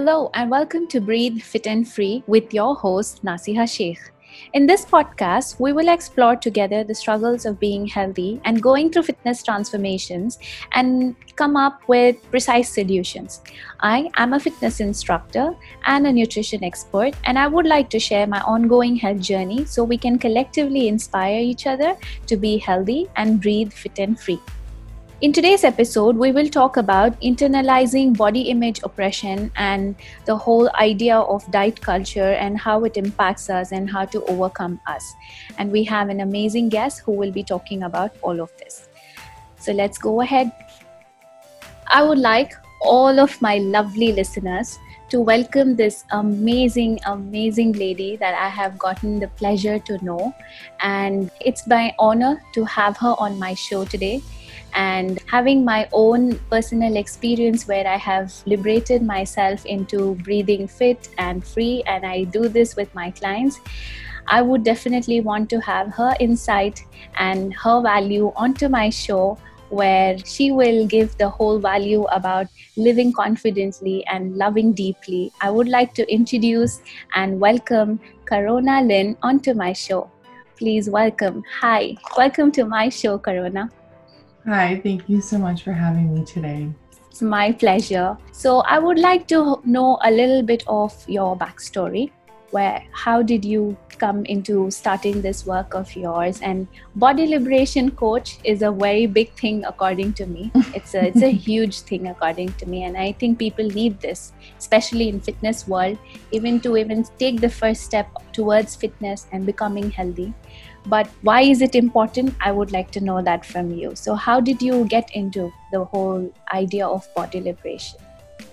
Hello, and welcome to Breathe Fit and Free with your host, Nasiha Sheikh. In this podcast, we will explore together the struggles of being healthy and going through fitness transformations and come up with precise solutions. I am a fitness instructor and a nutrition expert, and I would like to share my ongoing health journey so we can collectively inspire each other to be healthy and breathe fit and free. In today's episode, we will talk about internalizing body image oppression and the whole idea of diet culture and how it impacts us and how to overcome us. And we have an amazing guest who will be talking about all of this. So let's go ahead. I would like all of my lovely listeners to welcome this amazing, amazing lady that I have gotten the pleasure to know. And it's my honor to have her on my show today and having my own personal experience where I have liberated myself into breathing fit and free, and I do this with my clients. I would definitely want to have her insight and her value onto my show where she will give the whole value about living confidently and loving deeply. I would like to introduce and welcome Karona Lynn onto my show. Please welcome. Hi, welcome to my show, Karona. Hi, thank you so much for having me today. It's my pleasure. So, I would like to know a little bit of your backstory. Where, how did you come into starting this work of yours? And body liberation coach is a very big thing, according to me. It's a it's a huge thing, according to me, and I think people need this, especially in fitness world, even to even take the first step towards fitness and becoming healthy but why is it important? I would like to know that from you. So how did you get into the whole idea of body liberation?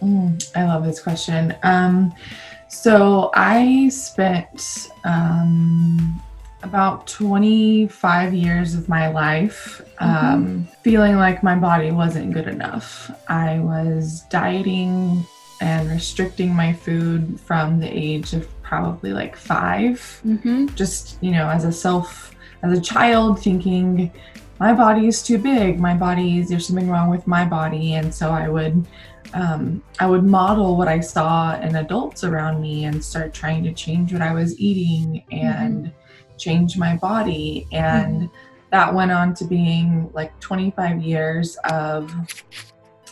Mm, i love this question. Um, so i spent um, about 25 years of my life um, mm-hmm. feeling like my body wasn't good enough. I was dieting and restricting my food from the age of probably like 5 mm-hmm. just you know as a self as a child thinking my body is too big my body is there's something wrong with my body and so i would um, i would model what i saw in adults around me and start trying to change what i was eating and mm-hmm. change my body and mm-hmm. that went on to being like 25 years of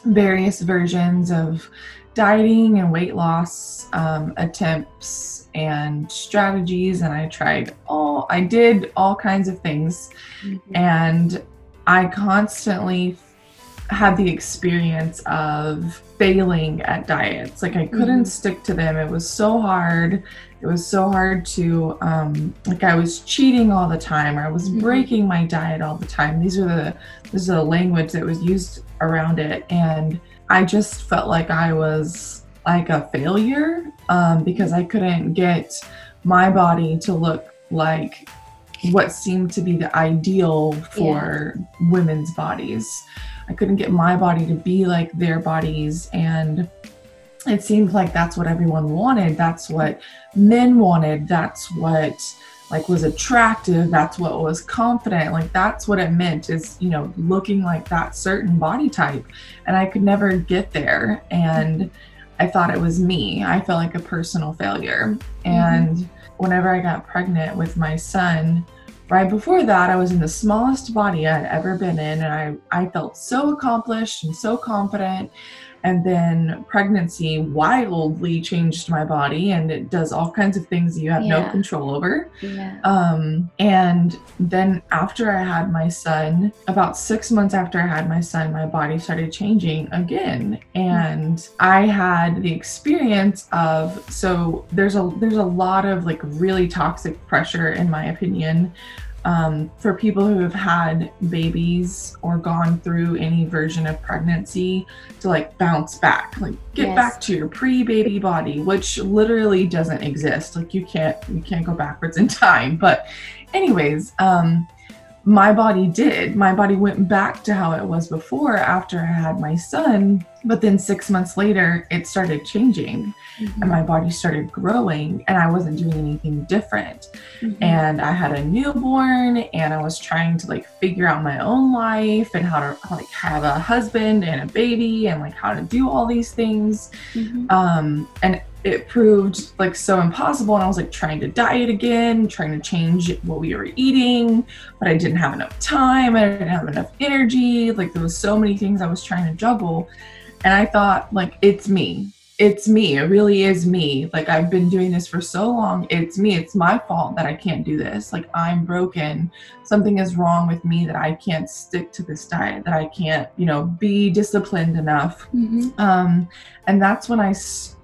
various versions of dieting and weight loss um, attempts and strategies and i tried all i did all kinds of things mm-hmm. and i constantly had the experience of failing at diets like i couldn't mm-hmm. stick to them it was so hard it was so hard to um, like i was cheating all the time or i was mm-hmm. breaking my diet all the time these are the this is the language that was used around it and I just felt like I was like a failure um, because I couldn't get my body to look like what seemed to be the ideal for yeah. women's bodies. I couldn't get my body to be like their bodies. And it seemed like that's what everyone wanted. That's what men wanted. That's what like was attractive that's what was confident like that's what it meant is you know looking like that certain body type. And i could never get there and i thought it was me. I felt like a personal failure. Mm-hmm. and whenever i got pregnant with my son right before that i was in the smallest body i'd ever been in and i i felt so accomplished and so confident and then pregnancy wildly changed my body and it does all kinds of things you have yeah. no control over yeah. um, and then after i had my son about six months after i had my son my body started changing again and i had the experience of so there's a there's a lot of like really toxic pressure in my opinion um, for people who have had babies or gone through any version of pregnancy to like bounce back like get yes. back to your pre-baby body which literally doesn't exist like you can't you can't go backwards in time but anyways um my body did. My body went back to how it was before after I had my son. But then six months later, it started changing mm-hmm. and my body started growing, and I wasn't doing anything different. Mm-hmm. And I had a newborn, and I was trying to like figure out my own life and how to like have a husband and a baby and like how to do all these things. Mm-hmm. Um, and it proved like so impossible and i was like trying to diet again trying to change what we were eating but i didn't have enough time i didn't have enough energy like there was so many things i was trying to juggle and i thought like it's me it's me. It really is me. Like I've been doing this for so long. It's me. It's my fault that I can't do this. Like I'm broken. Something is wrong with me that I can't stick to this diet, that I can't, you know, be disciplined enough. Mm-hmm. Um, and that's when I,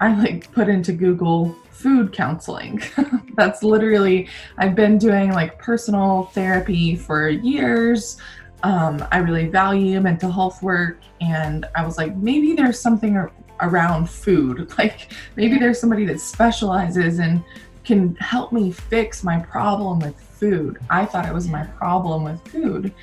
I like put into Google food counseling. that's literally, I've been doing like personal therapy for years. Um, I really value mental health work, and I was like, maybe there's something around food. Like maybe there's somebody that specializes and can help me fix my problem with food. I thought it was my problem with food.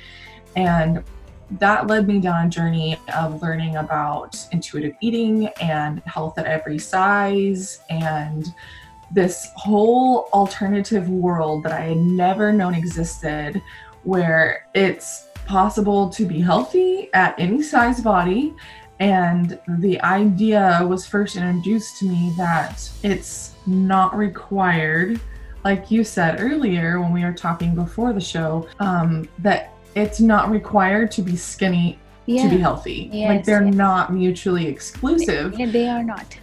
And that led me down a journey of learning about intuitive eating and health at every size and this whole alternative world that I had never known existed where it's possible to be healthy at any size body and the idea was first introduced to me that it's not required, like you said earlier when we were talking before the show, um, that it's not required to be skinny yeah. to be healthy. Yes, like they're yes. not mutually exclusive. They, they are not.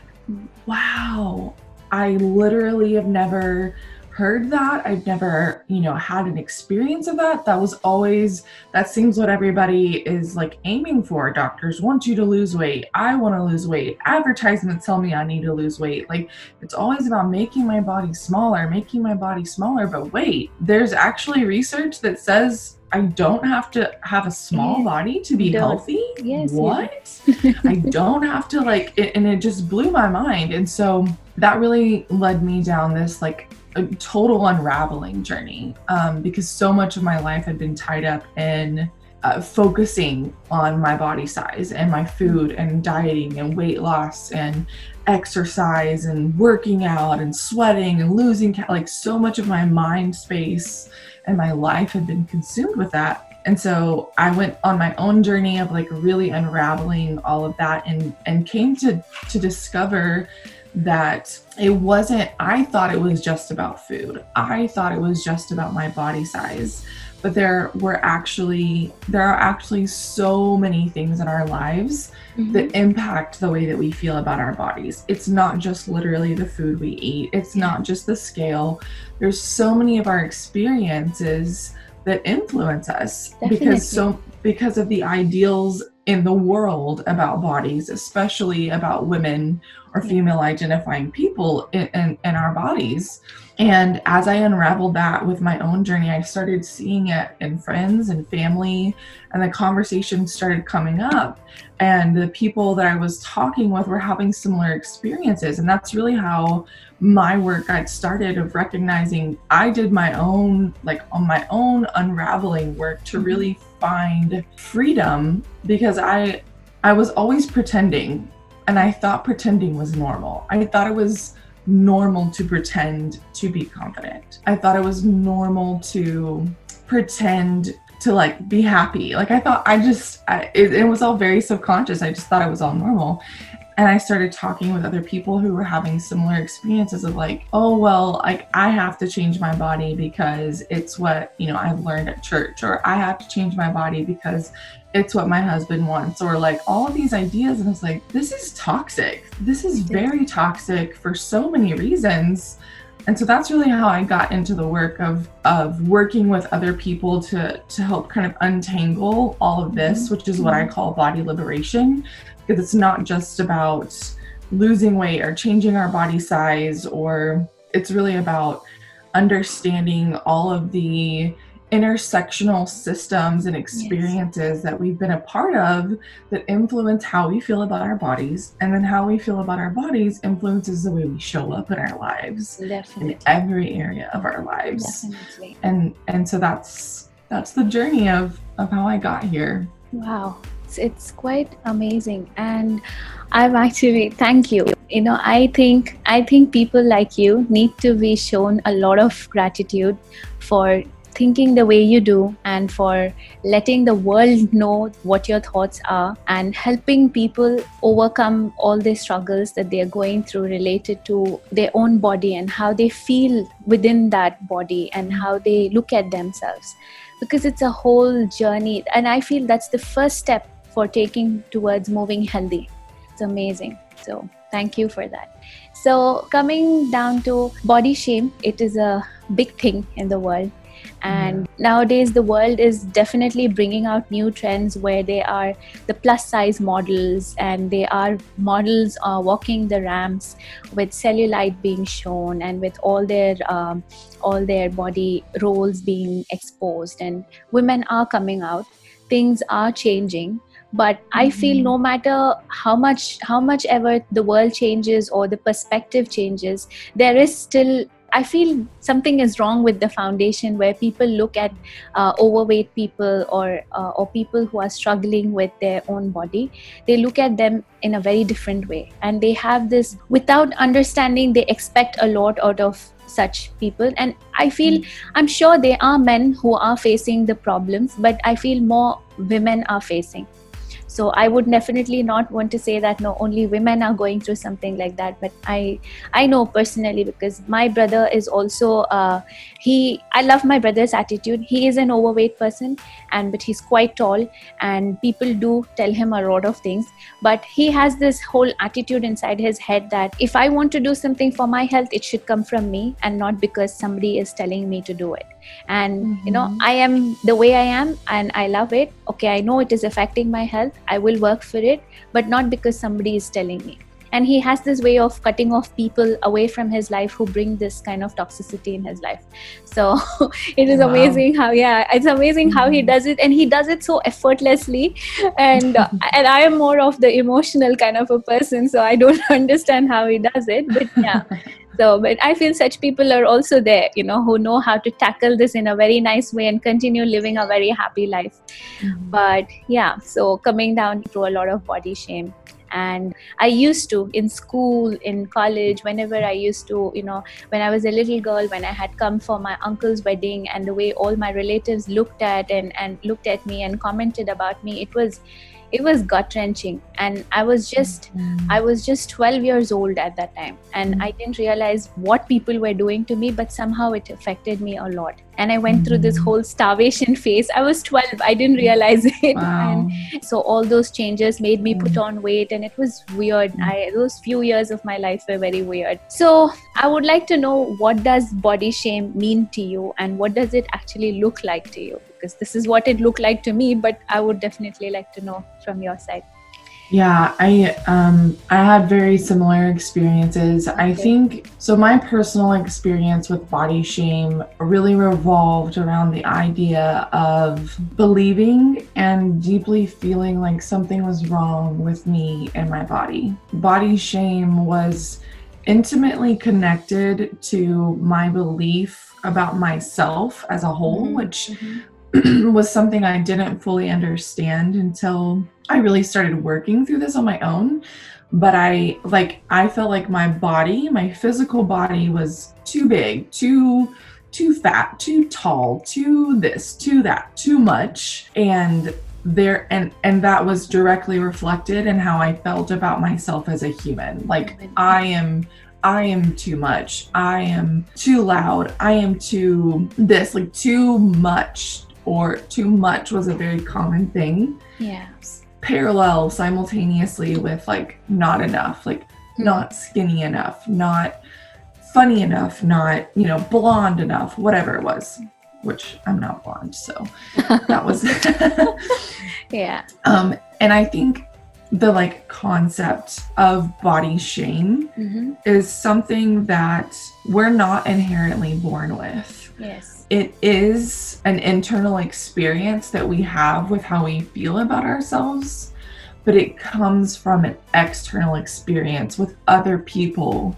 Wow. I literally have never heard that. I've never, you know, had an experience of that. That was always, that seems what everybody is like aiming for. Doctors want you to lose weight. I want to lose weight. Advertisements tell me I need to lose weight. Like, it's always about making my body smaller, making my body smaller. But wait, there's actually research that says I don't have to have a small body to be healthy. Yes. What? I don't have to like, it, and it just blew my mind. And so that really led me down this like a total unraveling journey um, because so much of my life had been tied up in uh, focusing on my body size and my food and dieting and weight loss and exercise and working out and sweating and losing ca- like so much of my mind space and my life had been consumed with that. And so i went on my own journey of like really unraveling all of that and and came to to discover that it wasn't, I thought it was just about food. I thought it was just about my body size. But there were actually, there are actually so many things in our lives mm-hmm. that impact the way that we feel about our bodies. It's not just literally the food we eat, it's not just the scale. There's so many of our experiences that influence us Definitely. because so because of the ideals in the world about bodies, especially about women or female identifying people in, in, in, our bodies. And as I unraveled that with my own journey, I started seeing it in friends and family, and the conversation started coming up. And the people that I was talking with were having similar experiences. And that's really how my work got started of recognizing I did my own, like on my own unraveling work to mm-hmm. really find freedom because I I was always pretending and I thought pretending was normal. I thought it was normal to pretend to be confident. I thought it was normal to pretend to like be happy. Like I thought I just I, it, it was all very subconscious. I just thought it was all normal and I started talking with other people who were having similar experiences of like, oh well, like I have to change my body because it's what, you know, I've learned at church or I have to change my body because it's what my husband wants or like all of these ideas and it's like this is toxic. This is very toxic for so many reasons. And so that's really how I got into the work of of working with other people to to help kind of untangle all of this, mm-hmm. which is what I mm-hmm. call body liberation because it's not just about losing weight or changing our body size or it's really about understanding all of the intersectional systems and experiences yes. that we've been a part of that influence how we feel about our bodies and then how we feel about our bodies influences the way we show up in our lives Definitely. in every area of our lives Definitely. and and so that's that's the journey of of how I got here. Wow. It's, it's quite amazing. And i'm actually thank you. You know i think i think people like you need to be shown a lot of gratitude for thinking the way you do and for letting the world know what your thoughts are and helping people overcome all the struggles that they are going through related to their own body and how they feel within that body and how they look at themselves. Because it's a whole journey. And i feel that's the first step for taking towards moving healthy. It's amazing. So thank you for that. So coming down to body shame it is a big thing in the world. And nowadays the world is definitely bringing out new trends where they are the plus size models and they are models uh, walking the ramps with cellulite being shown and with all their um, all their body rolls being exposed. And women are coming out. Things are changing but i feel Mm-hmm. no matter how much how much ever the world changes or the perspective changes there is still i feel something is wrong with the foundation where people look at uh, overweight people or uh, or people who are struggling with their own body. They look at them in a very different way. And they have this without understanding they expect a lot out of such people. And i feel i'm sure there are men who are facing the problems but i feel more women are facing so i would definitely not want to say that no only women are going through something like that. But i i know personally because my brother is also uh, he i love my brother's attitude. He is an overweight person and but he's quite tall and people do tell him a lot of things. But he has this whole attitude inside his head that if i want to do something for my health it should come from me and not because somebody is telling me to do it and you know Mhm. i am the way i am and i love it. Okay i know it is affecting my health. I will work for it but not because somebody is telling me. And he has this way of cutting off people away from his life who bring this kind of toxicity in his life. So it is Wow. amazing how yeah it's amazing how he Mhm. does it. And he does it so effortlessly. And uh, and i am more of the emotional kind of a person so i don't understand how he does it. But yeah so but i feel such people are also there you know who know how to tackle this in a very nice way and continue living a very happy life Mhm. but yeah so coming down to a lot of body shame and i used to in school in college whenever i used to you know when i was a little girl when i had come for my uncle's wedding and the way all my relatives looked at and and looked at me and commented about me it was it was gut wrenching and i was just Mhm. I was just 12 years old at that time, and Mhm. I didn't realize what people were doing to me, but somehow it affected me a lot. And I went through this whole starvation phase. I was 12, I didn't realize it. wow. And so all those changes made me put Mm. on weight, and it was weird. I those few years of my life were very weird. So I would like to know what does body shame mean to you, and what does it actually look like to you? Because this is what it looked like to me, but I would definitely like to know from your side. Yeah, I um I had very similar experiences. I think so my personal experience with body shame really revolved around the idea of believing and deeply feeling like something was wrong with me and my body. Body shame was intimately connected to my belief about myself as a whole, Mhm. which was something I didn't fully understand until I really started working through this on my own. But I like I felt like my body, my physical body was too big, too too fat, too tall, too this, too that, too much. And there and and that was directly reflected in how I felt about myself as a human. Like I am I am too much. I am too loud. I am too this, like too much or too much was a very common thing. Yeah. Parallel simultaneously with like not enough, like Hmm. not skinny enough, not funny enough, not, you know, blonde enough, whatever it was, which I'm not blonde. So that was Yeah. um and I think the like concept of body shame hmm is something that we're not inherently born with. Yes. It is an internal experience that we have with how we feel about ourselves, but it comes from an external experience with other people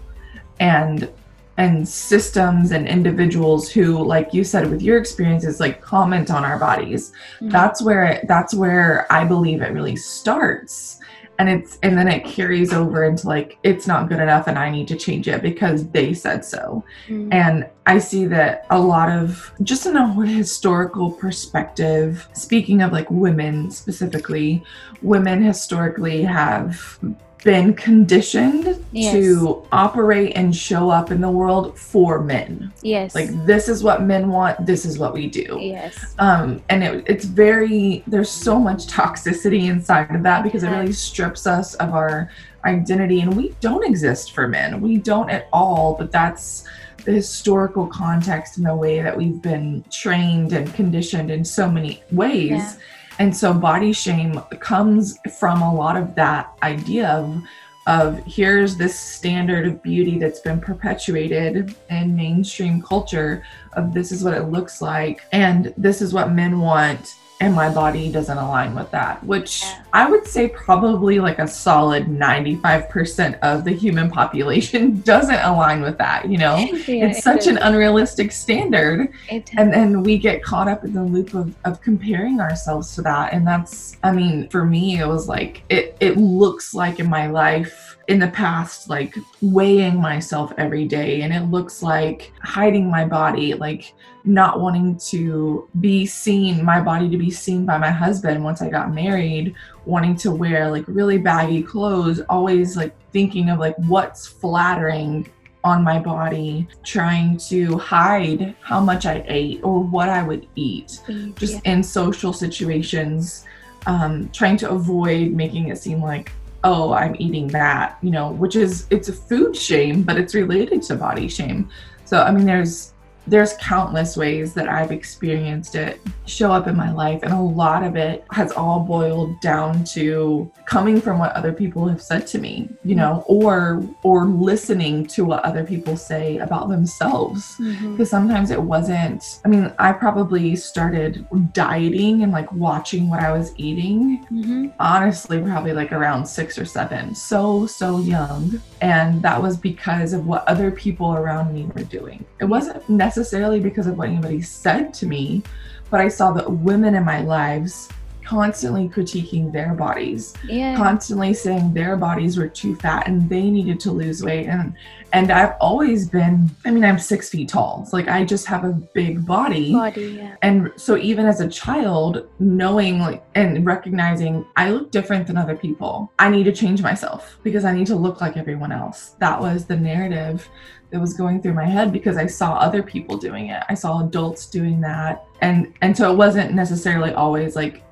and and systems and individuals who like you said with your experiences like comment on our bodies mm-hmm. that's where it, that's where i believe it really starts and it's and then it carries over into like it's not good enough and i need to change it because they said so mm-hmm. and i see that a lot of just in a historical perspective speaking of like women specifically women historically have been conditioned yes. to operate and show up in the world for men. Yes. Like this is what men want, this is what we do. Yes. Um and it, it's very there's so much toxicity inside of that because it really strips us of our identity and we don't exist for men. We don't at all, but that's the historical context and the way that we've been trained and conditioned in so many ways. Yeah and so body shame comes from a lot of that idea of of here's this standard of beauty that's been perpetuated in mainstream culture of this is what it looks like and this is what men want and my body doesn't align with that which i would say probably like a solid 95% of the human population doesn't align with that you know? Yeah, it's such an unrealistic standard and then we get caught up in the loop of, of comparing ourselves to that and that's i mean for me it was like it, it looks like in my life in the past like weighing myself every day and it looks like hiding my body like not wanting to be seen, my body to be seen by my husband once I got married, wanting to wear like really baggy clothes, always like thinking of like what's flattering on my body, trying to hide how much I ate or what I would eat, just yeah. in social situations, um, trying to avoid making it seem like oh i'm eating that you know which is it's a food shame but it's related to body shame. So i mean there's there's countless ways that I've experienced it show up in my life. And a lot of it has all boiled down to coming from what other people have said to me, you know, or or listening to what other people say about themselves. Because mm-hmm. sometimes it wasn't, I mean, I probably started dieting and like watching what I was eating. Mm-hmm. Honestly, probably like around six or seven. So, so young. And that was because of what other people around me were doing. It wasn't necessarily because of what anybody said to me, but I saw that women in my lives constantly critiquing their bodies yeah. constantly saying their bodies were too fat and they needed to lose weight and and i've always been i mean i'm six feet tall so like i just have a big body, body yeah. and so even as a child knowing like and recognizing i look different than other people i need to change myself because i need to look like everyone else that was the narrative that was going through my head because I saw other people doing it. I saw adults doing that. And and so it wasn't necessarily always like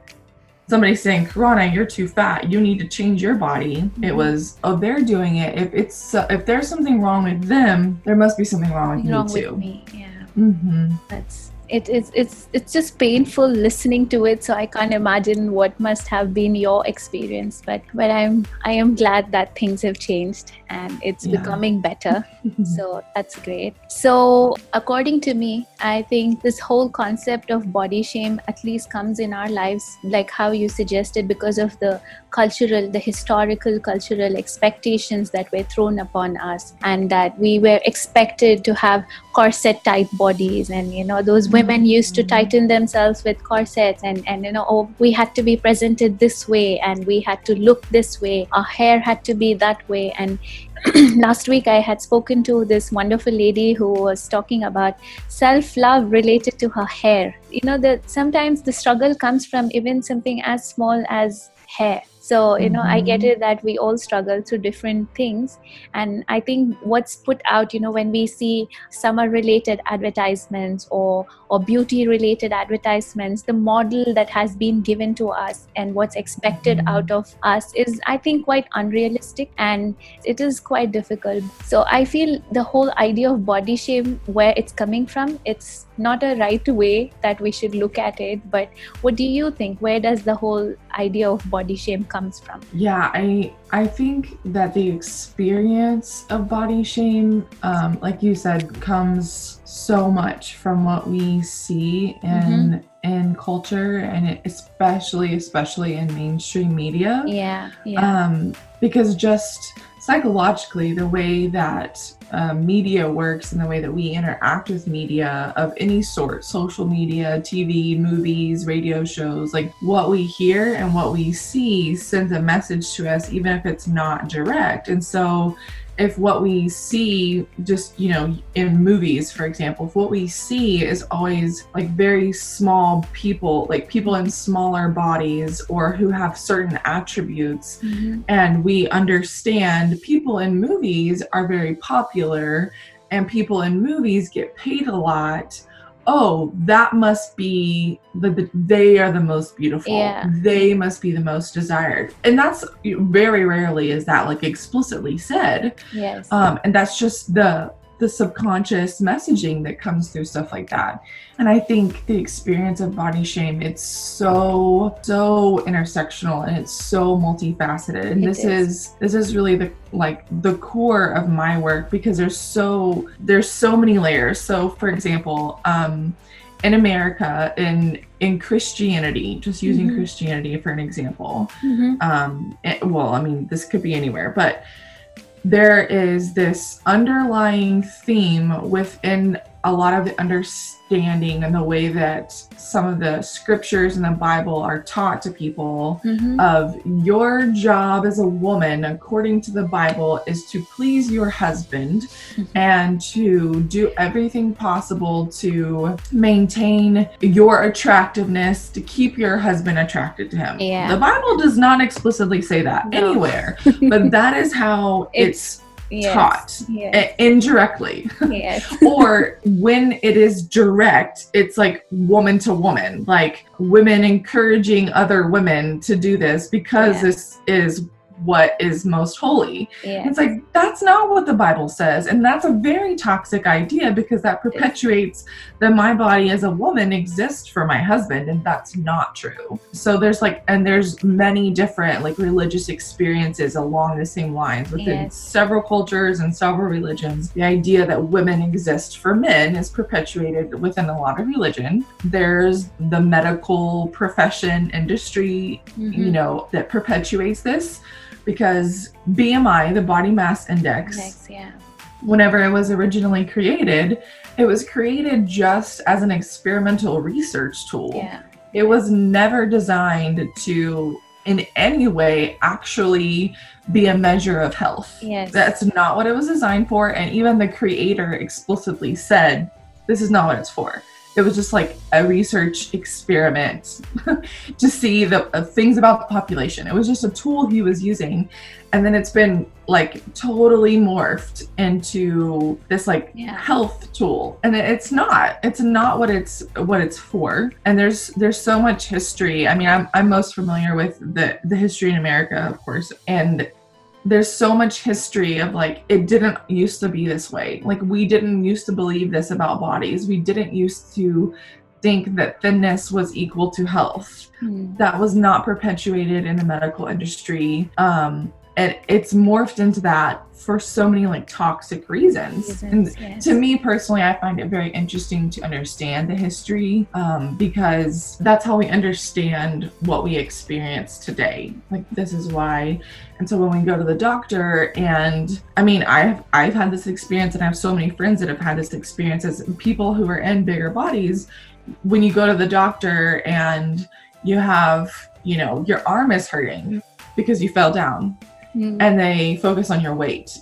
somebody saying, Karana, you're too fat. You need to change your body. Mm-hmm. It was, oh, they're doing it. If it's uh, if there's something wrong with them, there must be something wrong with wrong me too. With me, yeah. Mm-hmm. That's it is it's it's just painful listening to it so i can't imagine what must have been your experience but but i'm i am glad that things have changed and it's yeah. becoming better so that's great so according to me i think this whole concept of body shame at least comes in our lives like how you suggested because of the cultural the historical cultural expectations that were thrown upon us and that we were expected to have corset type bodies and you know those women used to tighten themselves with corsets and and you know oh we had to be presented this way and we had to look this way. Our hair had to be that way. And last week I had spoken to this wonderful lady who was talking about self love related to her hair. You know, that sometimes the struggle comes from even something as small as hair so you know i get mm-hmm. it that we all struggle through different things and i think what's put out you know when we see summer related advertisements or or beauty related advertisements the model that has been given to us and what's expected mm-hmm. out of us is i think quite unrealistic and it is quite difficult so i feel the whole idea of body shame where it's coming from it's not a right way that we should look at it but what do you think where does the whole idea of body shame comes from yeah i i think that the experience of body shame um, like you said comes so much from what we see in mm-hmm. in culture and it, especially especially in mainstream media Yeah. Yeah. um, because just psychologically the way that uh, media works and the way that we interact with media of any sort social media tv movies radio shows like what we hear and what we see sends a message to us even if it's not direct. And so if what we see just you know in movies for example if what we see is always like very small people like people in smaller bodies or who have certain attributes Mhm. and we understand people in movies are very popular and people in movies get paid a lot oh that must be the, the they are the most beautiful Yeah. they must be the most desired and that's very rarely is that like explicitly said Yes. um, and that's just the the subconscious messaging that comes through stuff like that and i think the experience of body shame it's so so intersectional and it's so multifaceted and It this is. is this is really the like the core of my work because there's so there's so many layers so for example um in america in in christianity just using Mhm. christianity for an example Mhm. um it- well i mean this could be anywhere but there is this underlying theme within a lot of the understanding and the way that some of the scriptures in the bible are taught to people Mhm. of your job as a woman according to the bible is to please your husband Mhm. and to do everything possible to maintain your attractiveness to keep your husband attracted to him Yeah. the bible does not explicitly say that No. anywhere but that is how it's, Yes. taught Yes. indirectly yes. or when it is direct it's like woman to woman like women encouraging other women to do this because Yeah. this is what is most holy. Yes. it's like that's not what the bible says. And that's a very toxic idea because that perpetuates that my body as a woman exists for my husband and that's not true. So there's like and there's many different like religious experiences along the same lines within Yes. several cultures and several religions. The idea that women exist for men is perpetuated within a lot of religion. There's the medical profession industry you Mhm. know that perpetuates this because BMI, the body mass index, Next, yeah. whenever it was originally created, it was created just as an experimental research tool. Yeah. It was never designed to in any way actually be a measure of health. Yes. That's not what it was designed for and even the creator explicitly said this is not what it's for. It was just like a research experiment to see the uh, things about the population. It was just a tool he was using, and then it's been like totally morphed into this like Yeah. health tool, and it- it's not. It's not what it's what it's for. And there's there's so much history. I mean, I'm I'm most familiar with the the history in America, of course, and there's so much history of like it didn't used to be this way. Like we didn't used to believe this about bodies. We didn't used to think that thinness was equal to health. Mm. that was not perpetuated in the medical industry. Um and it's morphed into that for so many like toxic reasons, and yes. to me personally i find it very interesting to understand the history um, because that's how we understand what we experience today. Like this is why and so when we go to the doctor and i mean i've i've had this experience and i have so many friends that have had this experience as people who are in bigger bodies. When you go to the doctor and you have you know your arm is hurting because you fell down Mm. and they focus on your weight.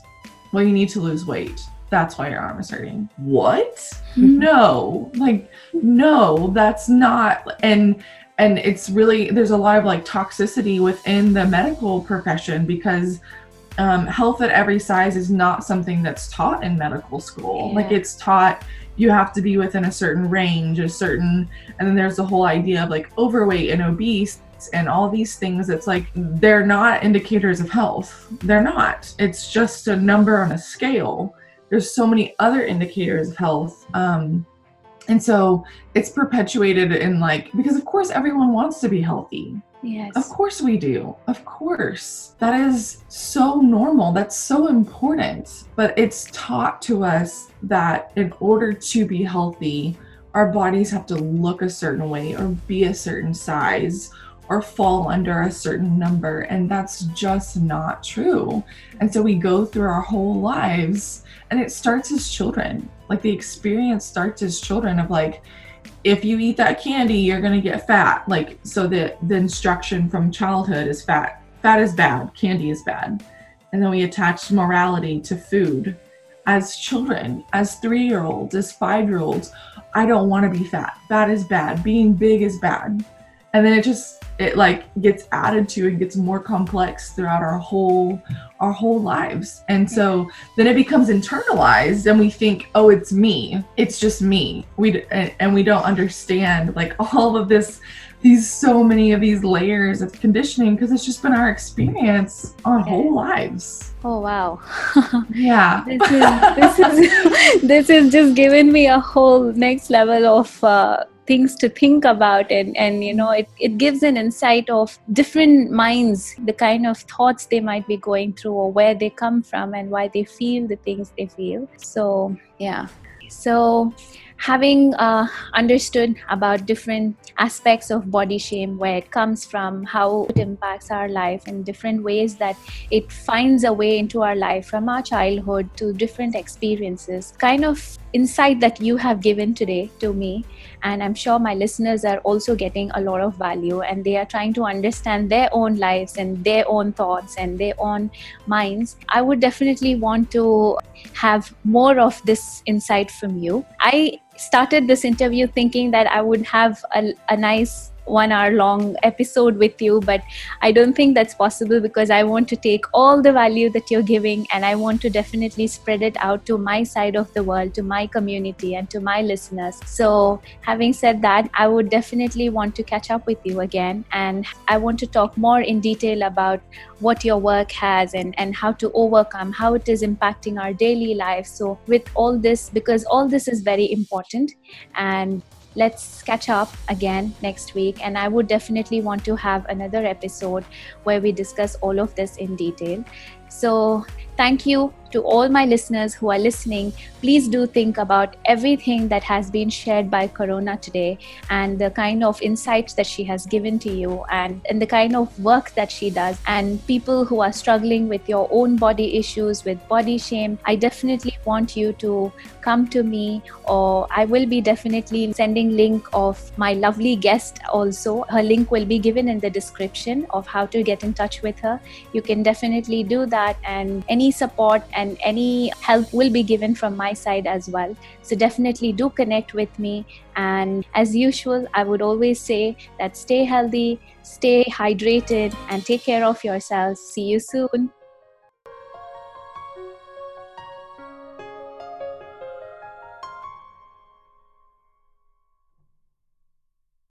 Well, you need to lose weight. That's why your arm is hurting. What? No. Like no, that's not and and it's really there's a lot of like toxicity within the medical profession because um, health at every size is not something that's taught in medical school. Like it's taught you have to be within a certain range, a certain, and then there's the whole idea of like overweight and obese and all these things. It's like they're not indicators of health. They're not. It's just a number on a scale. There's so many other indicators of health. Um, and so it's perpetuated in like, because of course everyone wants to be healthy. Yes. Of course we do. Of course. That is so normal. That's so important. But it's taught to us that in order to be healthy, our bodies have to look a certain way or be a certain size or fall under a certain number. And that's just not true. And so we go through our whole lives and it starts as children. Like the experience starts as children of like, if you eat that candy, you're going to get fat. Like, so the, the instruction from childhood is fat. Fat is bad. Candy is bad. And then we attach morality to food as children, as three year olds, as five year olds. I don't want to be fat. Fat is bad. Being big is bad. And then it just it like gets added to and gets more complex throughout our whole our whole lives. And so then it becomes internalized and we think oh it's me. It's just me. We and we don't understand like all of this these so many of these layers of conditioning because it's just been our experience our whole lives. Oh wow. Yeah. This is this is this is just given me a whole next level of uh, things to think about and and you know it, it gives an insight of different minds the kind of thoughts they might be going through or where they come from and why they feel the things they feel. So yeah. So having uh, understood about different aspects of body shame where it comes from how it impacts our life in different ways that it finds a way into our life from our childhood to different experiences kind of insight that you have given today to me and i'm sure my listeners are also getting a lot of value and they are trying to understand their own lives and their own thoughts and their own minds. I would definitely want to have more of this insight from you. I started this interview thinking that I would have a, a nice one hour long episode with you but i don't think that's possible because i want to take all the value that you're giving and i want to definitely spread it out to my side of the world to my community and to my listeners. So having said that i would definitely want to catch up with you again and i want to talk more in detail about what your work has and and how to overcome how it is impacting our daily life. So with all this because all this is very important and let's catch up again next week. And I would definitely want to have another episode where we discuss all of this in detail. So, thank you to all my listeners who are listening, please do think about everything that has been shared by Corona today and the kind of insights that she has given to you and, and the kind of work that she does. And people who are struggling with your own body issues, with body shame, I definitely want you to come to me or I will be definitely sending link of my lovely guest also. Her link will be given in the description of how to get in touch with her. You can definitely do that and any support and and any help will be given from my side as well. So definitely do connect with me. And as usual, I would always say that stay healthy, stay hydrated, and take care of yourselves. See you soon.